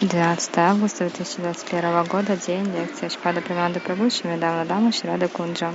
12 августа 2021 года, день, лекция Шпада Приманды Прабhu, Шамидама Дама, Шрада Кунджа.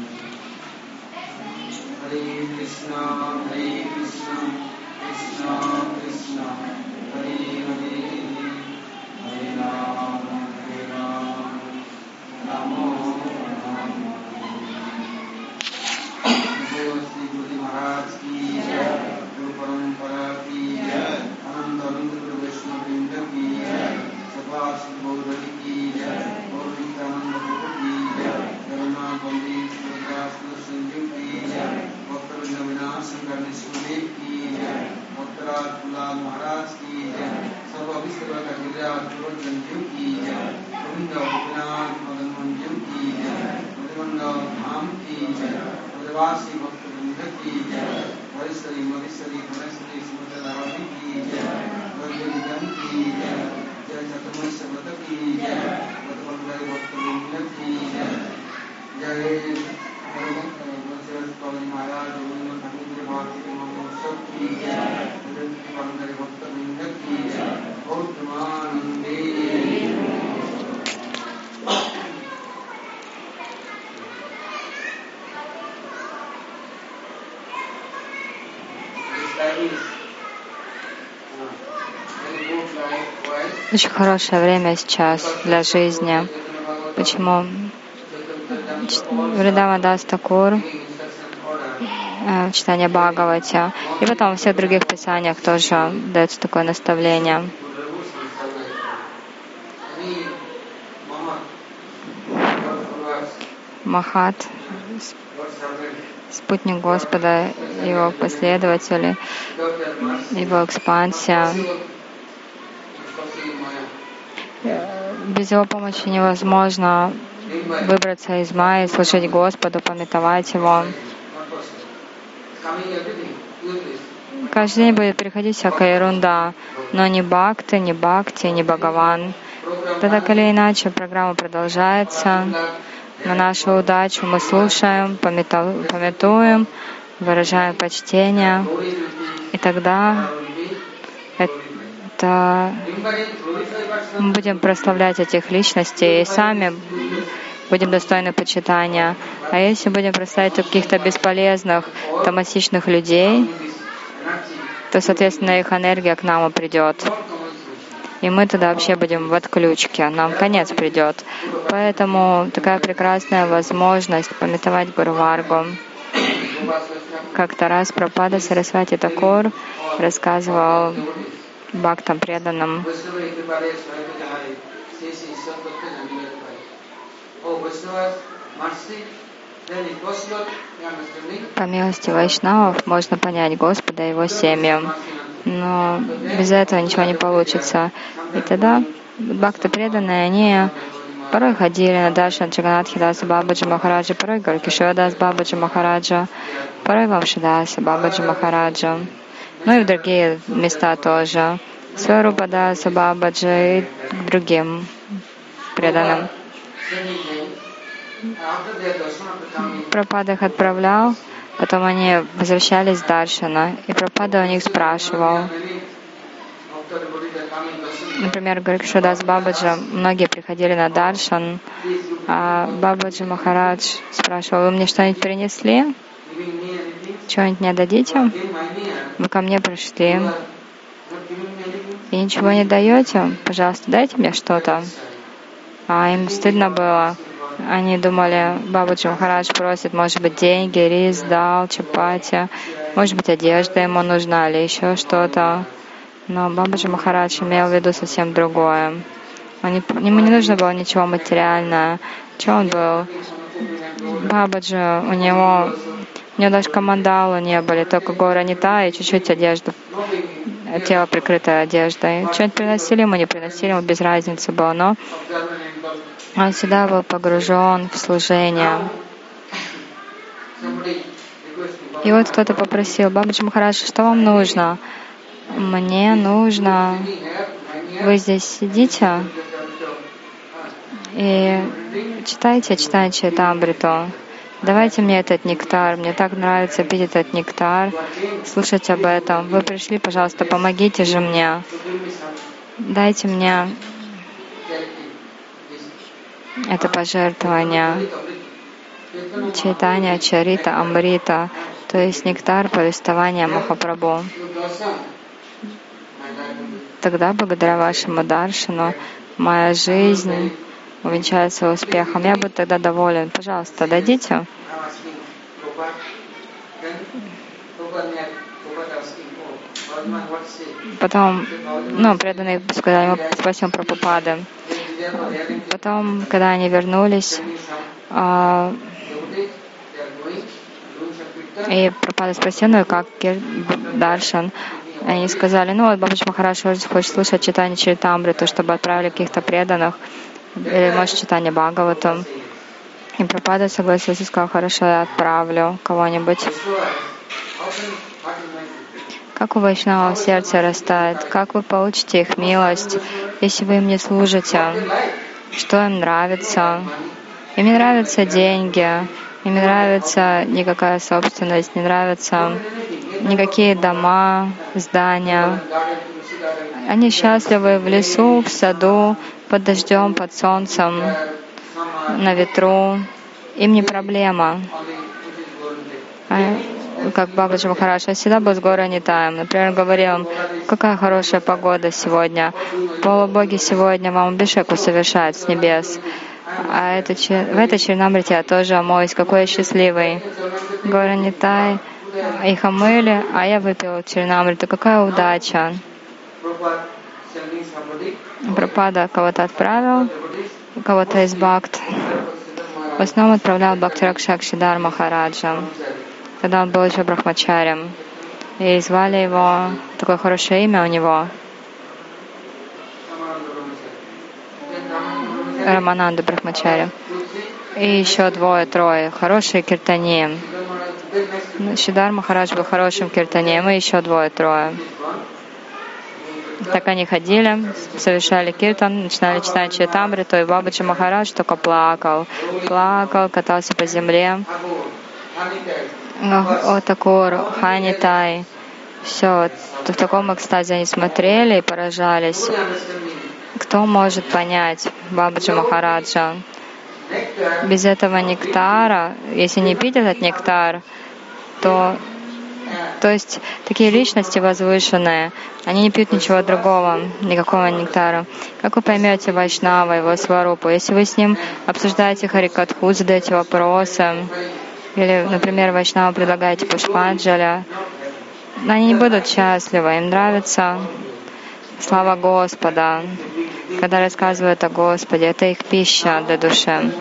Hare Krishna, Hare Krishna, Krishna Krishna, Hare Hare, Hare Rama, Hare Prahlad गुलाल महाराज की जय। सर्व विश्व का गिरिराज गोवर्धन देव की जय। गोविंद गोपीनाथ मदनमोहन देव की जय। मधुमंडल धाम की जय। मधुवासी भक्त वृंद की जय। हरेश्वरी मधेश्वरी धनेश्वरी सुभद्रावती की जय। गर्जन की जय। जय चतुर्मश व्रत की जय। मधुमंगल भक्त वृंद की जय। जय। Очень хорошее время сейчас для жизни. Почему? Вридава Дас Такур, э, читание Бхагавати, и потом во всех других писаниях тоже дается такое наставление. Махат, спутник Господа, его последователи, его экспансия, без его помощи невозможно выбраться из Майи, служить Господу, пометовать Его. Каждый день будет приходить всякая ерунда, но ни бхакты, ни бхакти, ни Бхагаван. Да так или иначе программа продолжается. На нашу удачу мы слушаем, пометуем, выражаем почтение. И тогда это мы будем прославлять этих личностей и сами будем достойны почитания. А если будем прославлять каких-то бесполезных, томасичных людей, то, соответственно, их энергия к нам придет. И мы тогда вообще будем в отключке, нам конец придет. Поэтому такая прекрасная возможность пометовать Гурваргу. Как-то раз Пропада Сарасвати Такур рассказывал бхактам преданным. По милости Вайшнавов можно понять Господа и Его семью, но без этого ничего не получится. И тогда бхакты преданные, они порой ходили на Даршан Чаганатхи Даса Бабаджи Махараджа, порой Гаркишоя Дас Бабаджи Махараджа, порой Вамшидаса Бабаджи Махараджа ну и в другие места тоже. Сварупада, Сабабаджа и к другим преданным. Пропад их отправлял, Потом они возвращались с Даршана, и Пропада у них спрашивал. Например, Гарикшудас Бабаджа, многие приходили на Даршан, а Бабаджи Махарадж спрашивал, вы мне что-нибудь принесли? Что-нибудь не дадите? Вы ко мне пришли и ничего не даете? Пожалуйста, дайте мне что-то. А им стыдно было. Они думали, Бабаджи Махарадж просит, может быть, деньги, рис, дал, чапати, может быть, одежда ему нужна или еще что-то. Но Бабаджи Махарадж имел в виду совсем другое. Ему не нужно было ничего материального. Что он был? Бабаджи, у него, у даже командалу не были, только гора не та и чуть-чуть одежда, тело прикрытое одеждой. Что-нибудь приносили ему, не приносили ему, без разницы было, но он всегда был погружен в служение. И вот кто-то попросил, Бабаджи Махарадж, что вам нужно? Мне нужно... Вы здесь сидите и читайте, читайте Тамбриту. Давайте мне этот нектар. Мне так нравится пить этот нектар, слушать об этом. Вы пришли, пожалуйста, помогите же мне. Дайте мне это пожертвование. Читание Чарита Амрита, то есть нектар повествования Махапрабху. Тогда, благодаря вашему даршину, моя жизнь увенчается успехом. Я буду тогда доволен. Пожалуйста, дадите. Потом, ну, преданные сказали ему, спросим про Пупады. Потом, когда они вернулись, а, и Пропада спросил, ну как Даршан? Они сказали, ну вот Бабач Махараш хочет слушать читание Чаритамриту, чтобы отправили каких-то преданных, или может читание Бхагаватам. И Пропада согласился сказал, хорошо, я отправлю кого-нибудь. Как у Вайшнава сердце растает, как вы получите их милость, если вы им не служите, что им нравится. Им не нравятся деньги, им не нравится никакая собственность, не нравятся никакие дома, здания. Они счастливы в лесу, в саду, под дождем, под солнцем, на ветру. Им не проблема. А, как Бабаджи Махарадж, я всегда был с горой Нитаем. Например, говорил, какая хорошая погода сегодня. Полубоги сегодня вам бешеку совершают с небес. А это, в этой Чернамрите я тоже омоюсь. Какой я счастливый. Гора Нитай их омыли, а я выпил Чернамриту. Какая удача. Пропада кого-то отправил, кого-то из Бхакт. В основном отправлял Бхактиракшак Шидар Махараджа. Тогда он был еще брахмачарем. И звали его, такое хорошее имя у него, Рамананда Брахмачари. И еще двое-трое. Хорошие киртани. Шидар Махарадж был хорошим киртанием, и еще двое-трое. Так они ходили, совершали киртан, начинали читать Чайтамриту, и Бабаджи Махарадж только плакал. Плакал, катался по земле. О, Такур, Ханитай. Все, в таком экстазе они смотрели и поражались. Кто может понять Бабаджи Махараджа? Без этого нектара, если не пить этот нектар, то то есть такие личности возвышенные, они не пьют ничего другого, никакого нектара. Как вы поймете Вайшнава, его сварупу? Если вы с ним обсуждаете Харикатху, задаете вопросы, или, например, Вайшнава предлагаете Пушпанджаля, они не будут счастливы, им нравится слава Господа. Когда рассказывают о Господе, это их пища для души.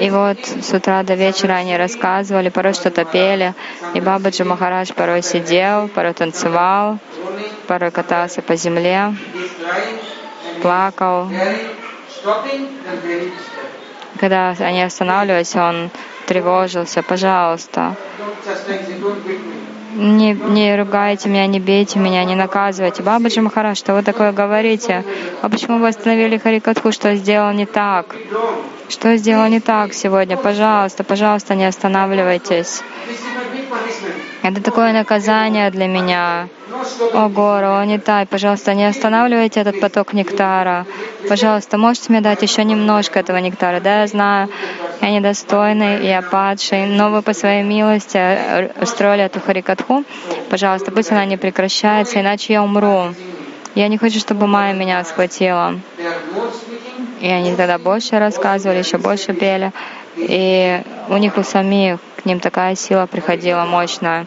И вот с утра до вечера они рассказывали, порой что-то пели. И Бабаджи Махарадж порой сидел, порой танцевал, порой катался по земле, плакал. Когда они останавливались, он тревожился. Пожалуйста, не, не ругайте меня, не бейте меня, не наказывайте. Бабаджи Махараш, что вы такое говорите? А почему вы остановили Харикатху, что сделал не так? Что сделал не так сегодня? Пожалуйста, пожалуйста, не останавливайтесь. Это такое наказание для меня. О, Гору, не тай, пожалуйста, не останавливайте этот поток нектара. Пожалуйста, можете мне дать еще немножко этого нектара? Да, я знаю, я недостойный, я падший, но вы по своей милости устроили эту харикатху. Пожалуйста, пусть она не прекращается, иначе я умру. Я не хочу, чтобы Майя меня схватила. И они тогда больше рассказывали, еще больше пели. И у них у самих к ним такая сила приходила мощная.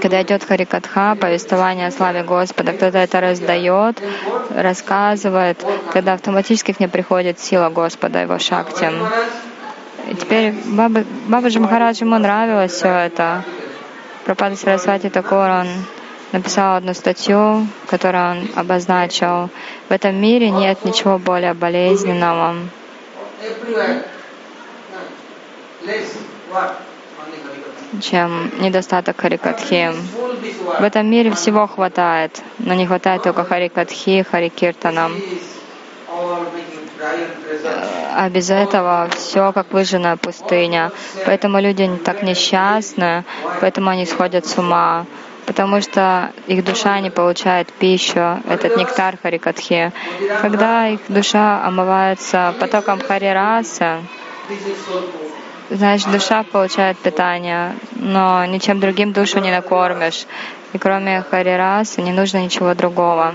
Когда идет Харикатха, повествование о славе Господа, кто-то это раздает, рассказывает, тогда автоматически к ним приходит сила Господа, его шакти. И теперь Баба, Бабаджи Махарадж, ему нравилось все это. Пропада Сарасвати Такор, он написал одну статью, которую он обозначил. В этом мире нет ничего более болезненного, чем недостаток харикатхи. В этом мире всего хватает, но не хватает только харикатхи, харикиртана. А без этого все как выжженная пустыня. Поэтому люди так несчастны, поэтому они сходят с ума потому что их душа не получает пищу, этот нектар Харикатхи. Когда их душа омывается потоком Харираса, значит, душа получает питание, но ничем другим душу не накормишь. И кроме Харираса не нужно ничего другого.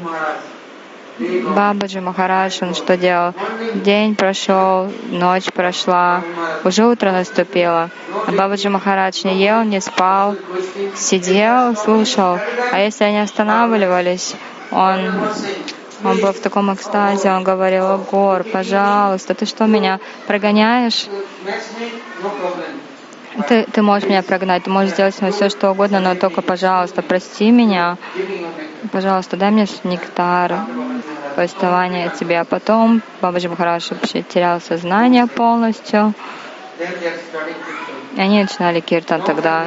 Бабаджи Махарадж, он что делал? День прошел, ночь прошла, уже утро наступило. А Бабаджи Махарадж не ел, не спал, сидел, слушал. А если они останавливались, он, он был в таком экстазе, он говорил, о, Гор, пожалуйста, ты что, меня прогоняешь? Ты, ты можешь меня прогнать, ты можешь сделать со все, что угодно, но только, пожалуйста, прости меня. Пожалуйста, дай мне нектар, повествование тебе. А потом Бабаджи Махараш вообще терял сознание полностью. И они начинали киртан тогда.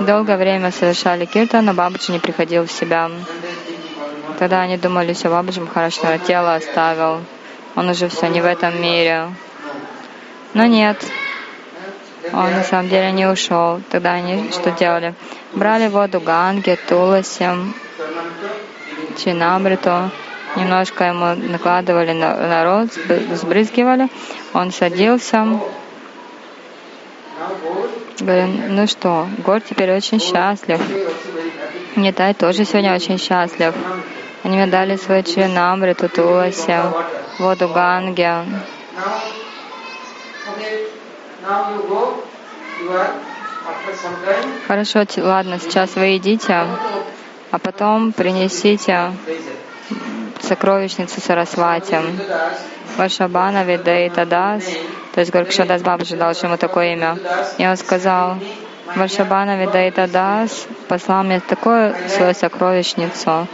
Долгое время совершали киртан, но Бабаджи не приходил в себя. Тогда они думали, все, Бабаджи Махараш тело оставил. Он уже все не в этом мире. Но нет, он на самом деле не ушел. Тогда они что делали? Брали воду Ганги, Туласи, Чинамриту, немножко ему накладывали на, на рот, сбрызгивали. Он садился. Говорю, ну что, Гор теперь очень счастлив. Нитай тоже сегодня очень счастлив. Они мне дали свой чинамриту, Туласи, воду Ганги. Хорошо, ладно, сейчас вы идите, а потом принесите сокровищницу Сарасвати. Вашабана Видаита Дас, то есть Горкшадас Бабаджи дал ему такое имя. И он сказал, Варшабана Видаита Дас послал мне такую свою сокровищницу.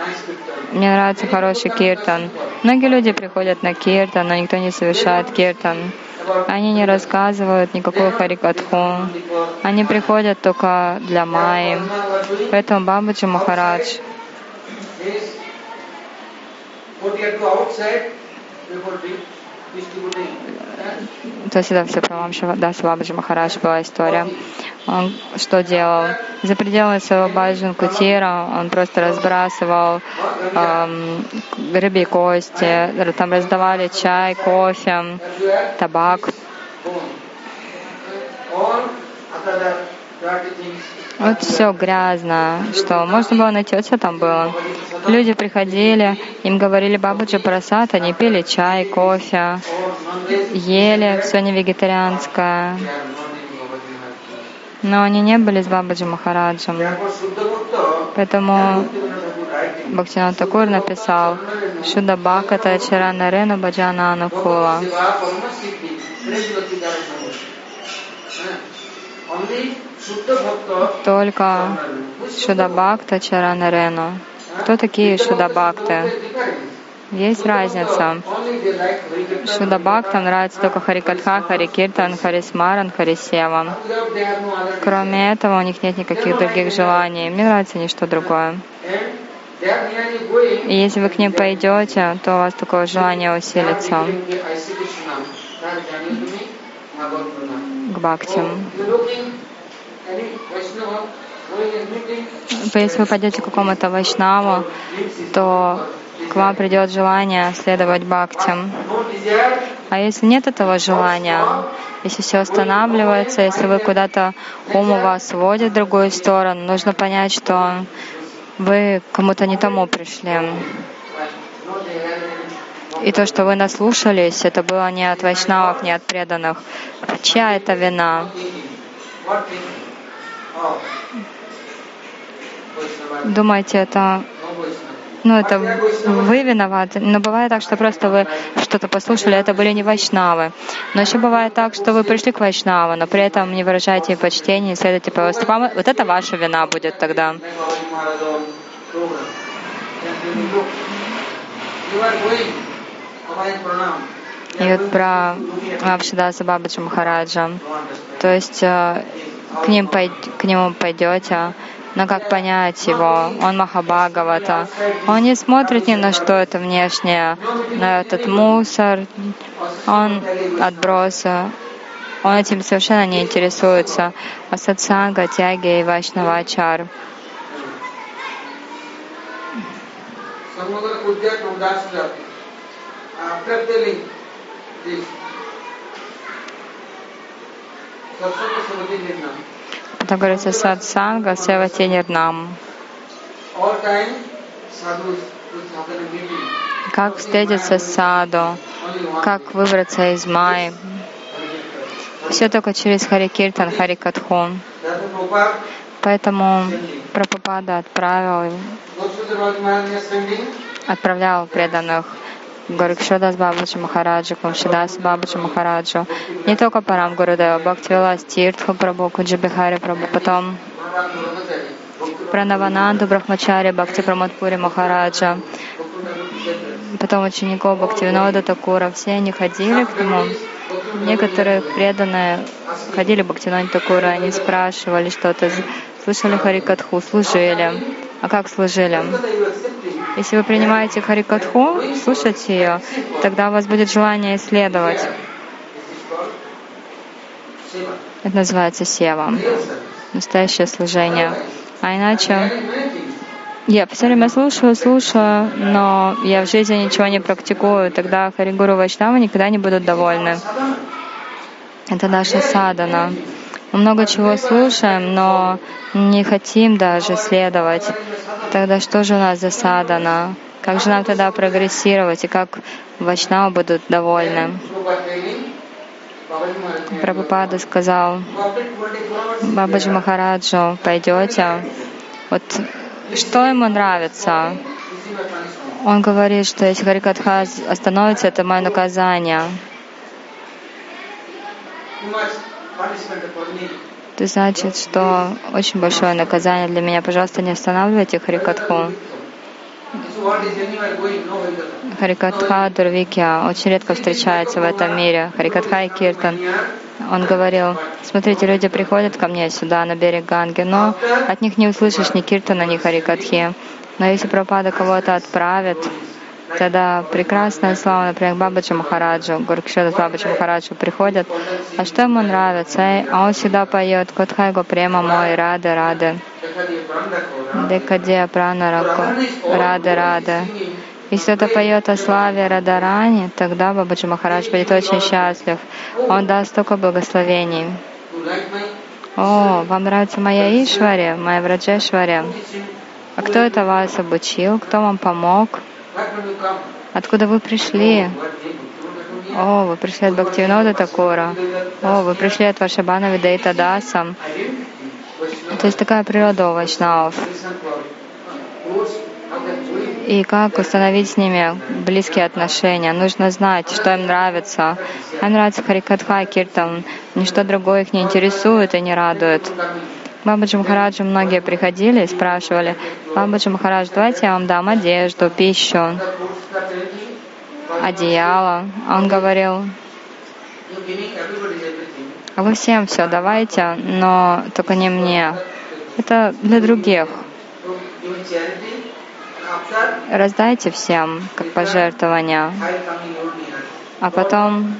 Мне нравится хороший киртан. Многие люди приходят на киртан, но никто не совершает киртан. Они не рассказывают никакую харикатху. Они приходят только для Майи. Поэтому Бабаджи Махарадж то есть это все про Вамшавадаса Бабаджи Махарадж была история. Он что делал? За пределами своего Баджан Кутира он просто разбрасывал эм, рыбьи кости, там раздавали чай, кофе, табак. Вот все грязно, что можно было найти, вот все там было. Люди приходили, им говорили Бабаджи Прасад, они пили чай, кофе, ели все не вегетарианское. Но они не были с Бабаджи Махараджем. Поэтому Бхактинат Такур написал Шуда Бхаката Чарана Рену Баджана Анукула. Только Шудабхакта Чаранарену. Кто такие Шудабхакты? Есть разница. Шудабхактам нравится только Харикатха, Харикиртан, Харисмаран, Харисева. Кроме этого, у них нет никаких других желаний. Мне нравится ничто другое. И если вы к ним пойдете, то у вас такое желание усилится к бхакти. Если вы пойдете к какому-то вайшнаву, то к вам придет желание следовать бхакти. А если нет этого желания, если все останавливается, если вы куда-то ум у вас сводит в другую сторону, нужно понять, что вы кому-то не тому пришли. И то, что вы наслушались, это было не от вайшнавов, не от преданных. Чья это вина? Думаете, это ну, это вы виноваты. Но бывает так, что просто вы что-то послушали, это были не вайшнавы. Но еще бывает так, что вы пришли к вайшнаву, но при этом не выражаете почтения, не следуете по стопам. Вот это ваша вина будет тогда. И вот про Абшидаса Бабаджа Махараджа. То есть э, к, ним, к нему пойдете, но как понять его? Он Махабхагавата. Он не смотрит ни на что это внешнее, на этот мусор, он отбросы. Он этим совершенно не интересуется. А сатсанга, тяги и вайшнавачар. After telling this, это говорится сатсанга севати нирнам. Как встретиться с саду, как выбраться из Майи. Все только через Харикиртан, Харикатхун. Поэтому Прабхупада отправил, отправлял преданных Горикшадас Бабаджи Махараджа, Кумшидас Бабаджи Махараджу, не только Парам Гурудева, Бхактивилас Тиртху Прабhu, Куджибихари Прабhu, потом Пранавананду Брахмачари, Бхакти Прамадпури Махараджа, потом учеников Бхактивинода Такура, все они ходили к нему. Некоторые преданные ходили к Бхактивинода Такура, они спрашивали что-то, слышали Харикатху, служили. А как служили? Если вы принимаете Харикатху, слушайте ее, тогда у вас будет желание исследовать. Это называется сева, настоящее служение. А иначе я все время слушаю, слушаю, но я в жизни ничего не практикую, тогда Харигуру Вайшнава никогда не будут довольны. Это наша садана. Много чего слушаем, но не хотим даже следовать. Тогда что же у нас за? Как же нам тогда прогрессировать и как Вачнавы будут довольны? Прабхупада сказал, Бабаджи Махараджу, пойдете? Вот что ему нравится? Он говорит, что если Харикатха остановится, это мое наказание. Это значит, что очень большое наказание для меня. Пожалуйста, не останавливайте Харикатху. Харикатха Дурвикья очень редко встречается в этом мире. Харикатха и Киртан. Он говорил, смотрите, люди приходят ко мне сюда, на берег Ганги, но от них не услышишь ни Киртана, ни Харикатхи. Но если Пропада кого-то отправит, Тогда прекрасная слава, например, Бабаджи Махараджу, Гуркшеда Бабаджи Махараджу приходят, а что ему нравится? А он всегда поет Котхайго Према мой, Рады, Рады. Декадия Пранараку, Рады, Рады. Если кто-то поет о славе Радарани, тогда Бабаджи Махарадж будет очень счастлив. Он даст столько благословений. О, вам нравится моя Ишвари, моя Враджешвари? А кто это вас обучил? Кто вам помог? Откуда вы пришли? О, вы пришли от Бхактивинода Такора. О, вы пришли от Вашабана Видаита Даса. То есть такая природа у вайшнавов. И как установить с ними близкие отношения? Нужно знать, что им нравится. Им нравится Харикатха, Киртан. Ничто другое их не интересует и не радует. Бабаджи Махараджу многие приходили и спрашивали, Бабаджи Махарадж, давайте я вам дам одежду, пищу, одеяло. Он говорил, а вы всем все давайте, но только не мне. Это для других. раздайте всем, как пожертвование, а потом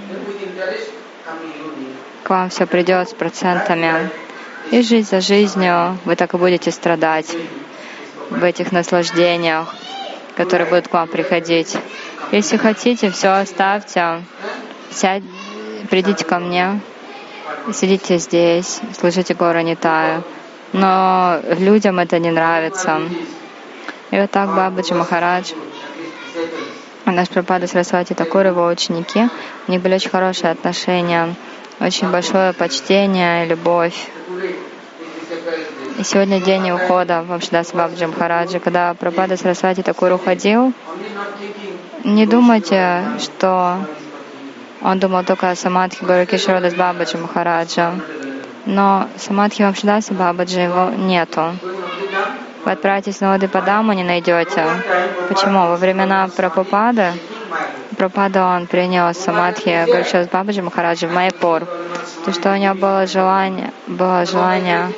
к вам все придет с процентами. И жизнь за жизнью вы так и будете страдать в этих наслаждениях, которые будут к вам приходить. Если хотите, все оставьте, сядь, придите ко мне, сидите здесь, слушайте Гора Нитая. Но людям это не нравится. И вот так Бабаджи Махарадж, наш Прабхада Сарасвати Такур, его ученики, у них были очень хорошие отношения, очень большое почтение и любовь. И сегодня день ухода Вамшдас Бабджи Махараджа. Когда Прабхада Сарасвати Такур уходил, не думайте, что он думал только о Самадхи Гуракишорадас Бабаджи Махараджа. Но Самадхи Вамшдаса Бабаджи его нету. Вы отправитесь на Падаму, не найдете. Почему? Во времена Прабхупады, Прабхупада он принес Самадхи Гуракишорадас Бабаджи Махараджа в Майпур. То, что у него было желание, было желание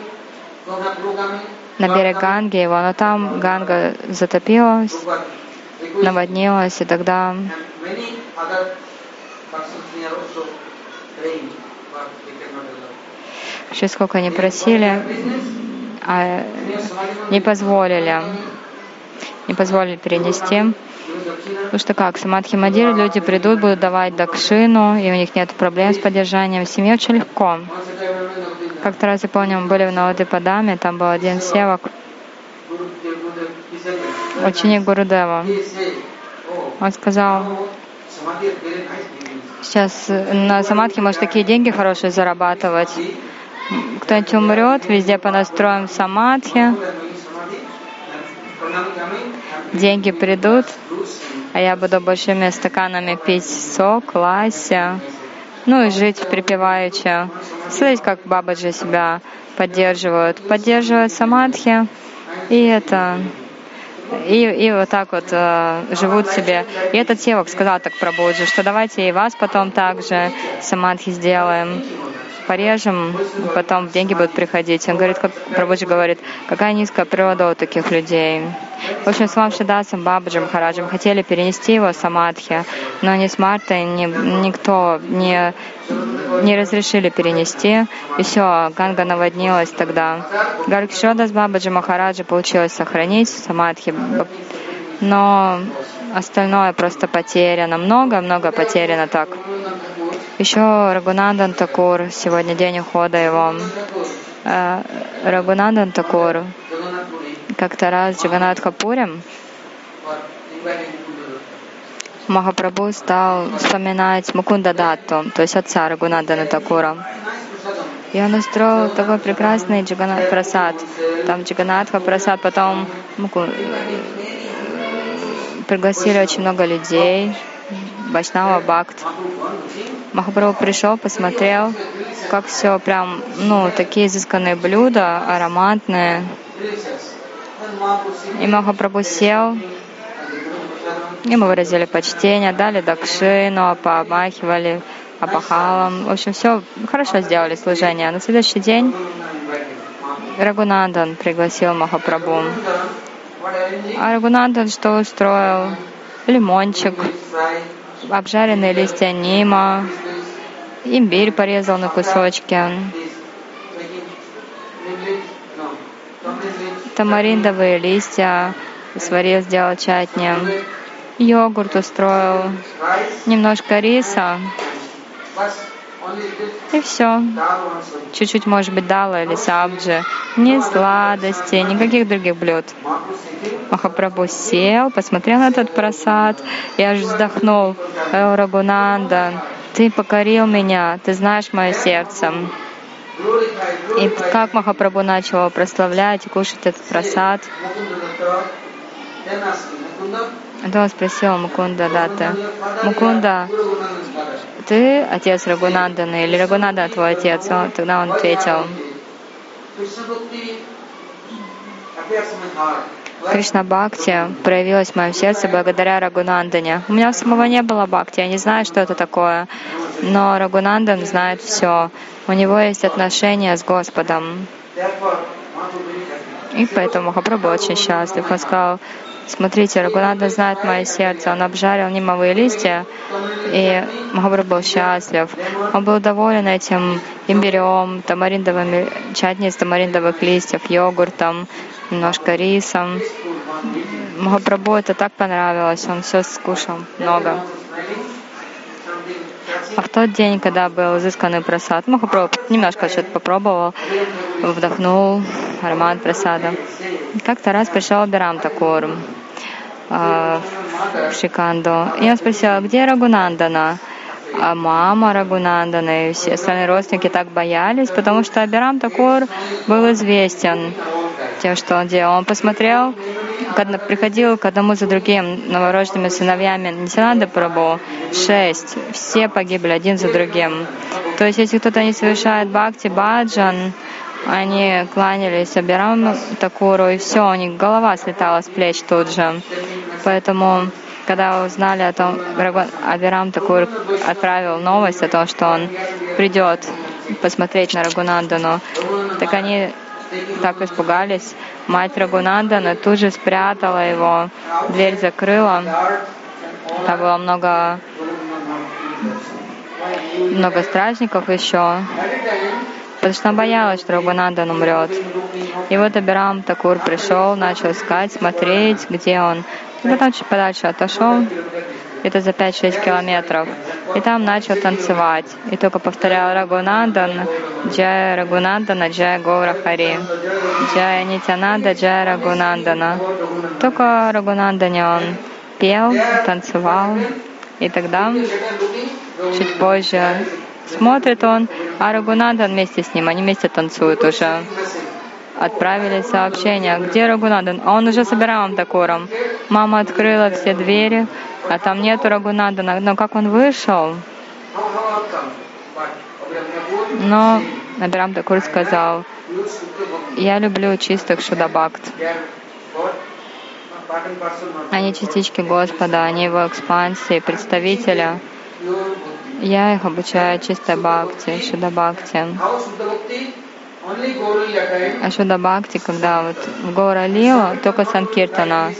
на берег Ганги его, но там Ганга затопилась, наводнилась, и тогда еще сколько они просили, а не позволили, не позволили перенести. Потому что как, Самадхи Мадир, люди придут, будут давать дакшину, и у них нет проблем с поддержанием семьи, очень легко. Как-то раз, я помню, мы были в Навады Падаме, там был один севак, ученик Гурудева. Он сказал, сейчас на самадхи может такие деньги хорошие зарабатывать. Кто-нибудь умрет, везде понастроим самадхи, деньги придут, а я буду большими стаканами пить сок, лася, ну и жить припеваючи. Смотрите, как бабаджи себя поддерживают. Поддерживают самадхи, и это и, и вот так вот э, живут себе. И этот севок сказал так про Боджи, что давайте и вас потом также самадхи сделаем порежем, потом деньги будут приходить. Он говорит, как Прабhuджи говорит, какая низкая природа у таких людей. В общем, с вами Шидасом, Хараджем хотели перенести его самадхи, но ни с Мартой, ни, никто не, не разрешили перенести. И все, Ганга наводнилась тогда. Гаркшода с Бабаджем Махараджа получилось сохранить самадхи, но остальное просто потеряно. Много-много потеряно так. Еще Рагунандан Такур, сегодня день ухода его. Э, Рагунандан Такур как-то раз Джаганат Капурем Махапрабху стал вспоминать Мукунда Датту, то есть отца Рагунандана Такура. И он устроил такой прекрасный Джаганат Прасад. Там Джаганатха Прасад, потом Муку... пригласили очень много людей, Вайшнава Бхакт. Махапрабху пришел, посмотрел, как все прям, ну, такие изысканные блюда, ароматные. И Махапрабху сел, и мы выразили почтение, дали дакшину, пообмахивали апахалом. В общем, все хорошо сделали служение. На следующий день Рагунандан пригласил Махапрабху. А Рагунандан что устроил? Лимончик, обжаренные листья нима, имбирь порезал на кусочки, тамариндовые листья сварил, сделал чатни, йогурт устроил, немножко риса, и все. Чуть-чуть, может быть, дала или сабджи. Ни сладости, никаких других блюд. Махапрабху сел, посмотрел на этот просад и аж вздохнул. Эл Рагунандан, ты покорил меня, ты знаешь мое сердце. И как Махапрабху начал прославлять и кушать этот просад, то он спросил Мукунда Дата, Мукунда, ты отец Рагунандана или Рагунанда твой отец? Он, тогда он ответил, Кришна Бхакти проявилась в моем сердце благодаря Рагунандане. У меня самого не было Бхакти, я не знаю, что это такое. Но Рагунандан знает все. У него есть отношения с Господом. И поэтому Махапрабху очень счастлив. Он сказал, смотрите, Рагунада знает мое сердце. Он обжарил нимовые листья, и Махапрабху был счастлив. Он был доволен этим имбирем, тамариндовыми, чатни из тамариндовых листьев, йогуртом, немножко рисом. Махапрабху это так понравилось, он все скушал много. А в тот день, когда был изысканный просад, Махапрабху немножко что-то попробовал, вдохнул аромат просада. Как-то раз пришел Берам Такур э, в Шиканду, и он спросил, где Рагунандана? А мама Рагунандана и все остальные родственники так боялись, потому что Абирам Такур был известен тем, что он делал. Он посмотрел, когда приходил к одному за другим новорожденными сыновьями Нитянанда Прабу, шесть, все погибли один за другим. То есть, если кто-то не совершает бхакти, баджан, они кланялись Абираму Такуру, и все, у них голова слетала с плеч тут же. Поэтому, когда узнали о том, Абирам Такур отправил новость о том, что он придет посмотреть на Рагунандану, так они так испугались. Мать Рагунандана тут же спрятала его, дверь закрыла. Там было много, много стражников еще, потому что она боялась, что Рагунандан умрет. И вот Абирам Такур пришел, начал искать, смотреть, где он. И потом чуть подальше отошел, это за 5-6 километров. И там начал танцевать. И только повторял Рагунандан, Джая Рагунандана, Джая Гора Хари. Джая Нитянанда, Джая Рагунандана. Только Рагунандане он пел, танцевал. И тогда, чуть позже, смотрит он, а Рагунандан вместе с ним, они вместе танцуют уже. Отправили сообщение, где Рагунандан? А он уже с Абирамом Такуром. Мама открыла все двери, а там нету Рагунандана. Но как он вышел? Но Абирам Такур сказал, я люблю чистых шудабакт. Они частички Господа, они его экспансии, представителя. Я их обучаю чистой бхакти, шудабхакти. А шудабхакти, когда вот в Гора Лила, только Санкиртана.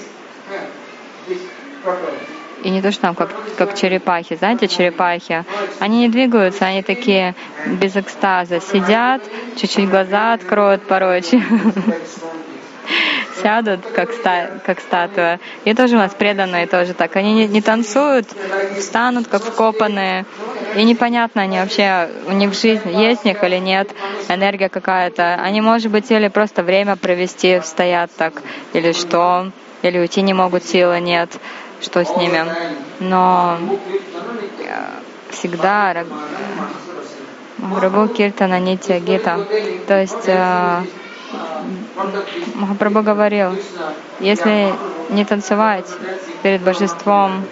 И не то, что там как, как черепахи. Знаете, черепахи, они не двигаются, они такие без экстаза. Сидят, чуть-чуть глаза откроют порой. Сядут, как, ста, как статуя. И тоже у нас преданные тоже так. Они не, не танцуют, встанут, как вкопанные. И непонятно, они вообще, у них жизнь есть у них или нет, энергия какая-то. Они, может быть, или просто время провести, стоят так, или что, или уйти не могут, силы нет что с ними. Но э, всегда Рабу Киртана Нитя Гита. То есть э, Махапрабху говорил, если не танцевать перед божеством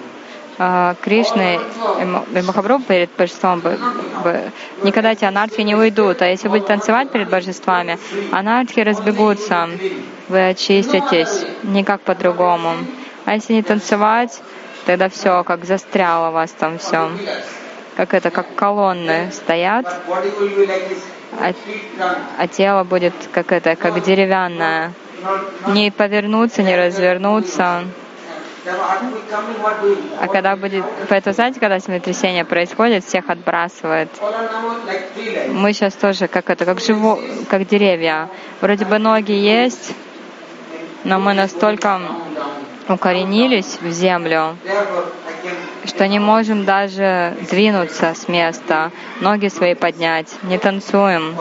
э, Кришны и Махапрабху перед божеством, никогда эти анархи не уйдут. А если будете танцевать перед божествами, анархи разбегутся, вы очиститесь, никак по-другому. А если не танцевать, тогда все, как застряло у вас там все. Как это, как колонны стоят, а, а тело будет как это, как деревянное. Не повернуться, не развернуться. А когда будет, поэтому знаете, когда землетрясение происходит, всех отбрасывает. Мы сейчас тоже как это, как живо, как деревья. Вроде бы ноги есть, но мы настолько укоренились в землю, что не можем даже двинуться с места, ноги свои поднять, не танцуем.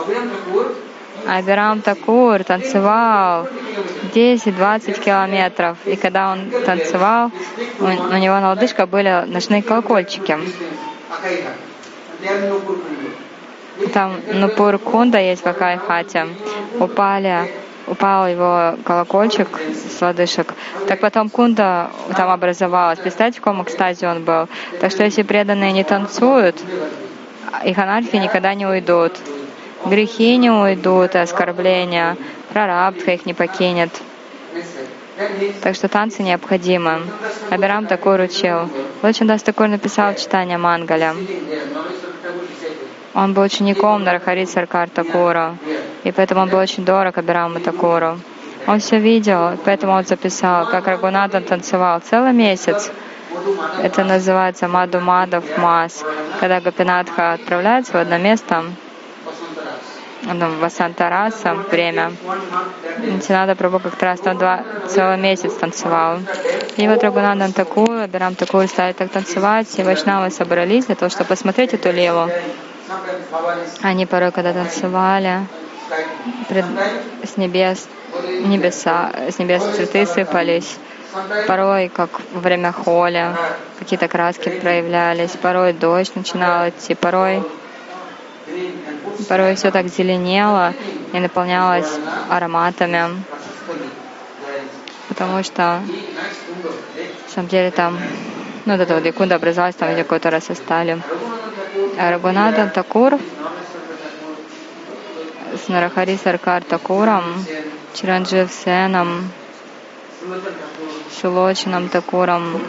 Абирам Такур танцевал 10-20 километров, и когда он танцевал, у, него на лодыжках были ночные колокольчики. Там Нупур Кунда есть в Акайхате. Упали упал его колокольчик с лодыжек, так потом кунда там образовалась. Представьте, в каком экстазе он был. Так что если преданные не танцуют, их анархии никогда не уйдут. Грехи не уйдут, и оскорбления, прарабдха их не покинет. Так что танцы необходимы. Абирам такой учил. Лочандас такой написал читание Мангаля. Он был учеником Нарахари Саркар Такура, и поэтому он был очень дорог Абираму Такуру. Он все видел, поэтому он записал, как Рагунатан танцевал целый месяц. Это называется Маду Мадов Мас. Когда Гапинатха отправляется в одно место, ну, Васантараса время. Нитинада Прабhu как раз там два, целый месяц танцевал. И вот Рагунандан Такур, Абирам Такур стали так танцевать, и вайшнавы собрались для того, чтобы посмотреть эту леву. Они порой, когда танцевали, пред, с небес, небеса, с небес цветы сыпались, порой, как во время холи, какие-то краски проявлялись, порой дождь начинал идти, порой порой все так зеленело и наполнялось ароматами, потому что на самом деле там, ну, вот это вот образовалась, там где какой-то раз стали. А Рагунада Такур с Нарахари Саркар Такуром, Чиранджив Сеном, Шилочином Такуром,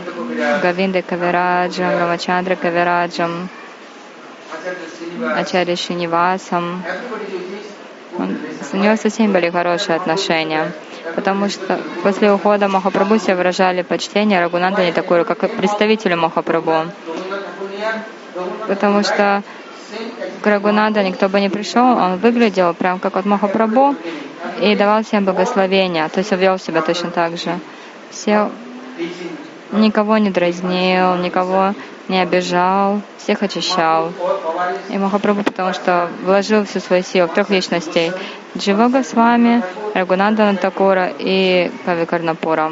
Гавинде Кавираджем, Рамачандра Кавираджем, Ачарья Шинивасом. Он, у него со всеми были хорошие отношения, потому что после ухода Махапрабху все выражали почтение Рагунанда не такое, как представителю Махапрабху. Потому что к Рагунанда никто бы не пришел, он выглядел прям как от Махапрабху и давал всем благословения, то есть вел себя точно так же. Все никого не дразнил, никого не обижал, всех очищал. И Махапрабху, потому что вложил всю свою силу в трех личностей. Джива с вами, Рагунандана Такура и Кавикарнапура.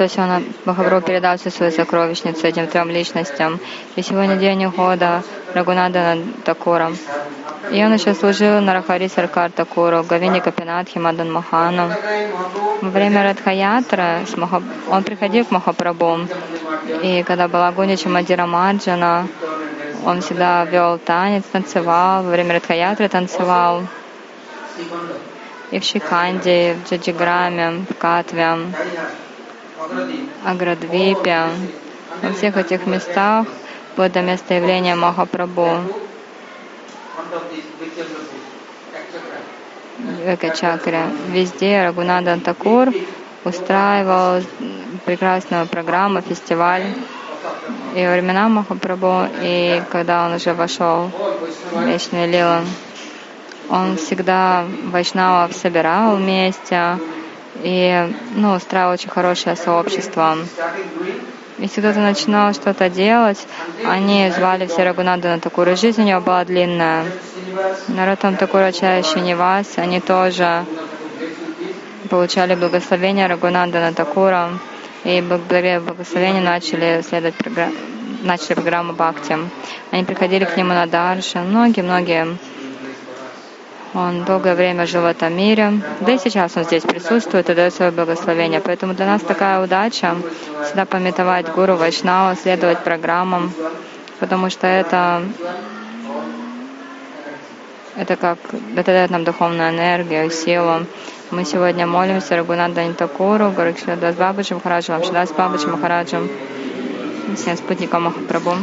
То есть он Махапрабху передал всю свою сокровищницу этим трем личностям. И сегодня день ухода Рагунандана Такура. И он еще служил Нарахари Саркар Такуру, Гавини Капинатхи Мадан Махану. Во время Радхаятры он приходил к Махапрабху, и когда была Гунича Мадира Маджана, он всегда вел танец, танцевал, во время Радхаятры танцевал. И в Шиканде, в Джаджиграме, в Катве, Аградвипе, во всех этих местах было до места явления Махапрабху. Века-чакре. Везде Рагунандан Такур устраивал прекрасную программу, фестиваль. И времена Махапрабху, и когда он уже вошел в Вечный Лилу, он всегда вайшнавов собирал вместе и ну, устраивал очень хорошее сообщество. Если кто-то начинал что-то делать, они звали все Рагунанду на такую жизнь у него была длинная. Наротам Такура Чая Нивас, они тоже получали благословение Рагунанда Такура и благодаря благословению начали следовать программу начали программу Бхакти. Они приходили к нему на Даршан, многие-многие он долгое время жил в этом мире, да и сейчас он здесь присутствует и дает свое благословение. Поэтому для нас такая удача всегда пометовать Гуру Вайшнава, следовать программам, потому что это это как это дает нам духовную энергию, силу. Мы сегодня молимся Рагунанда Нитакуру, Горакшидас Бабаджи Махараджу, Амшидас Бабаджи Махараджу, всем спутникам Махапрабху.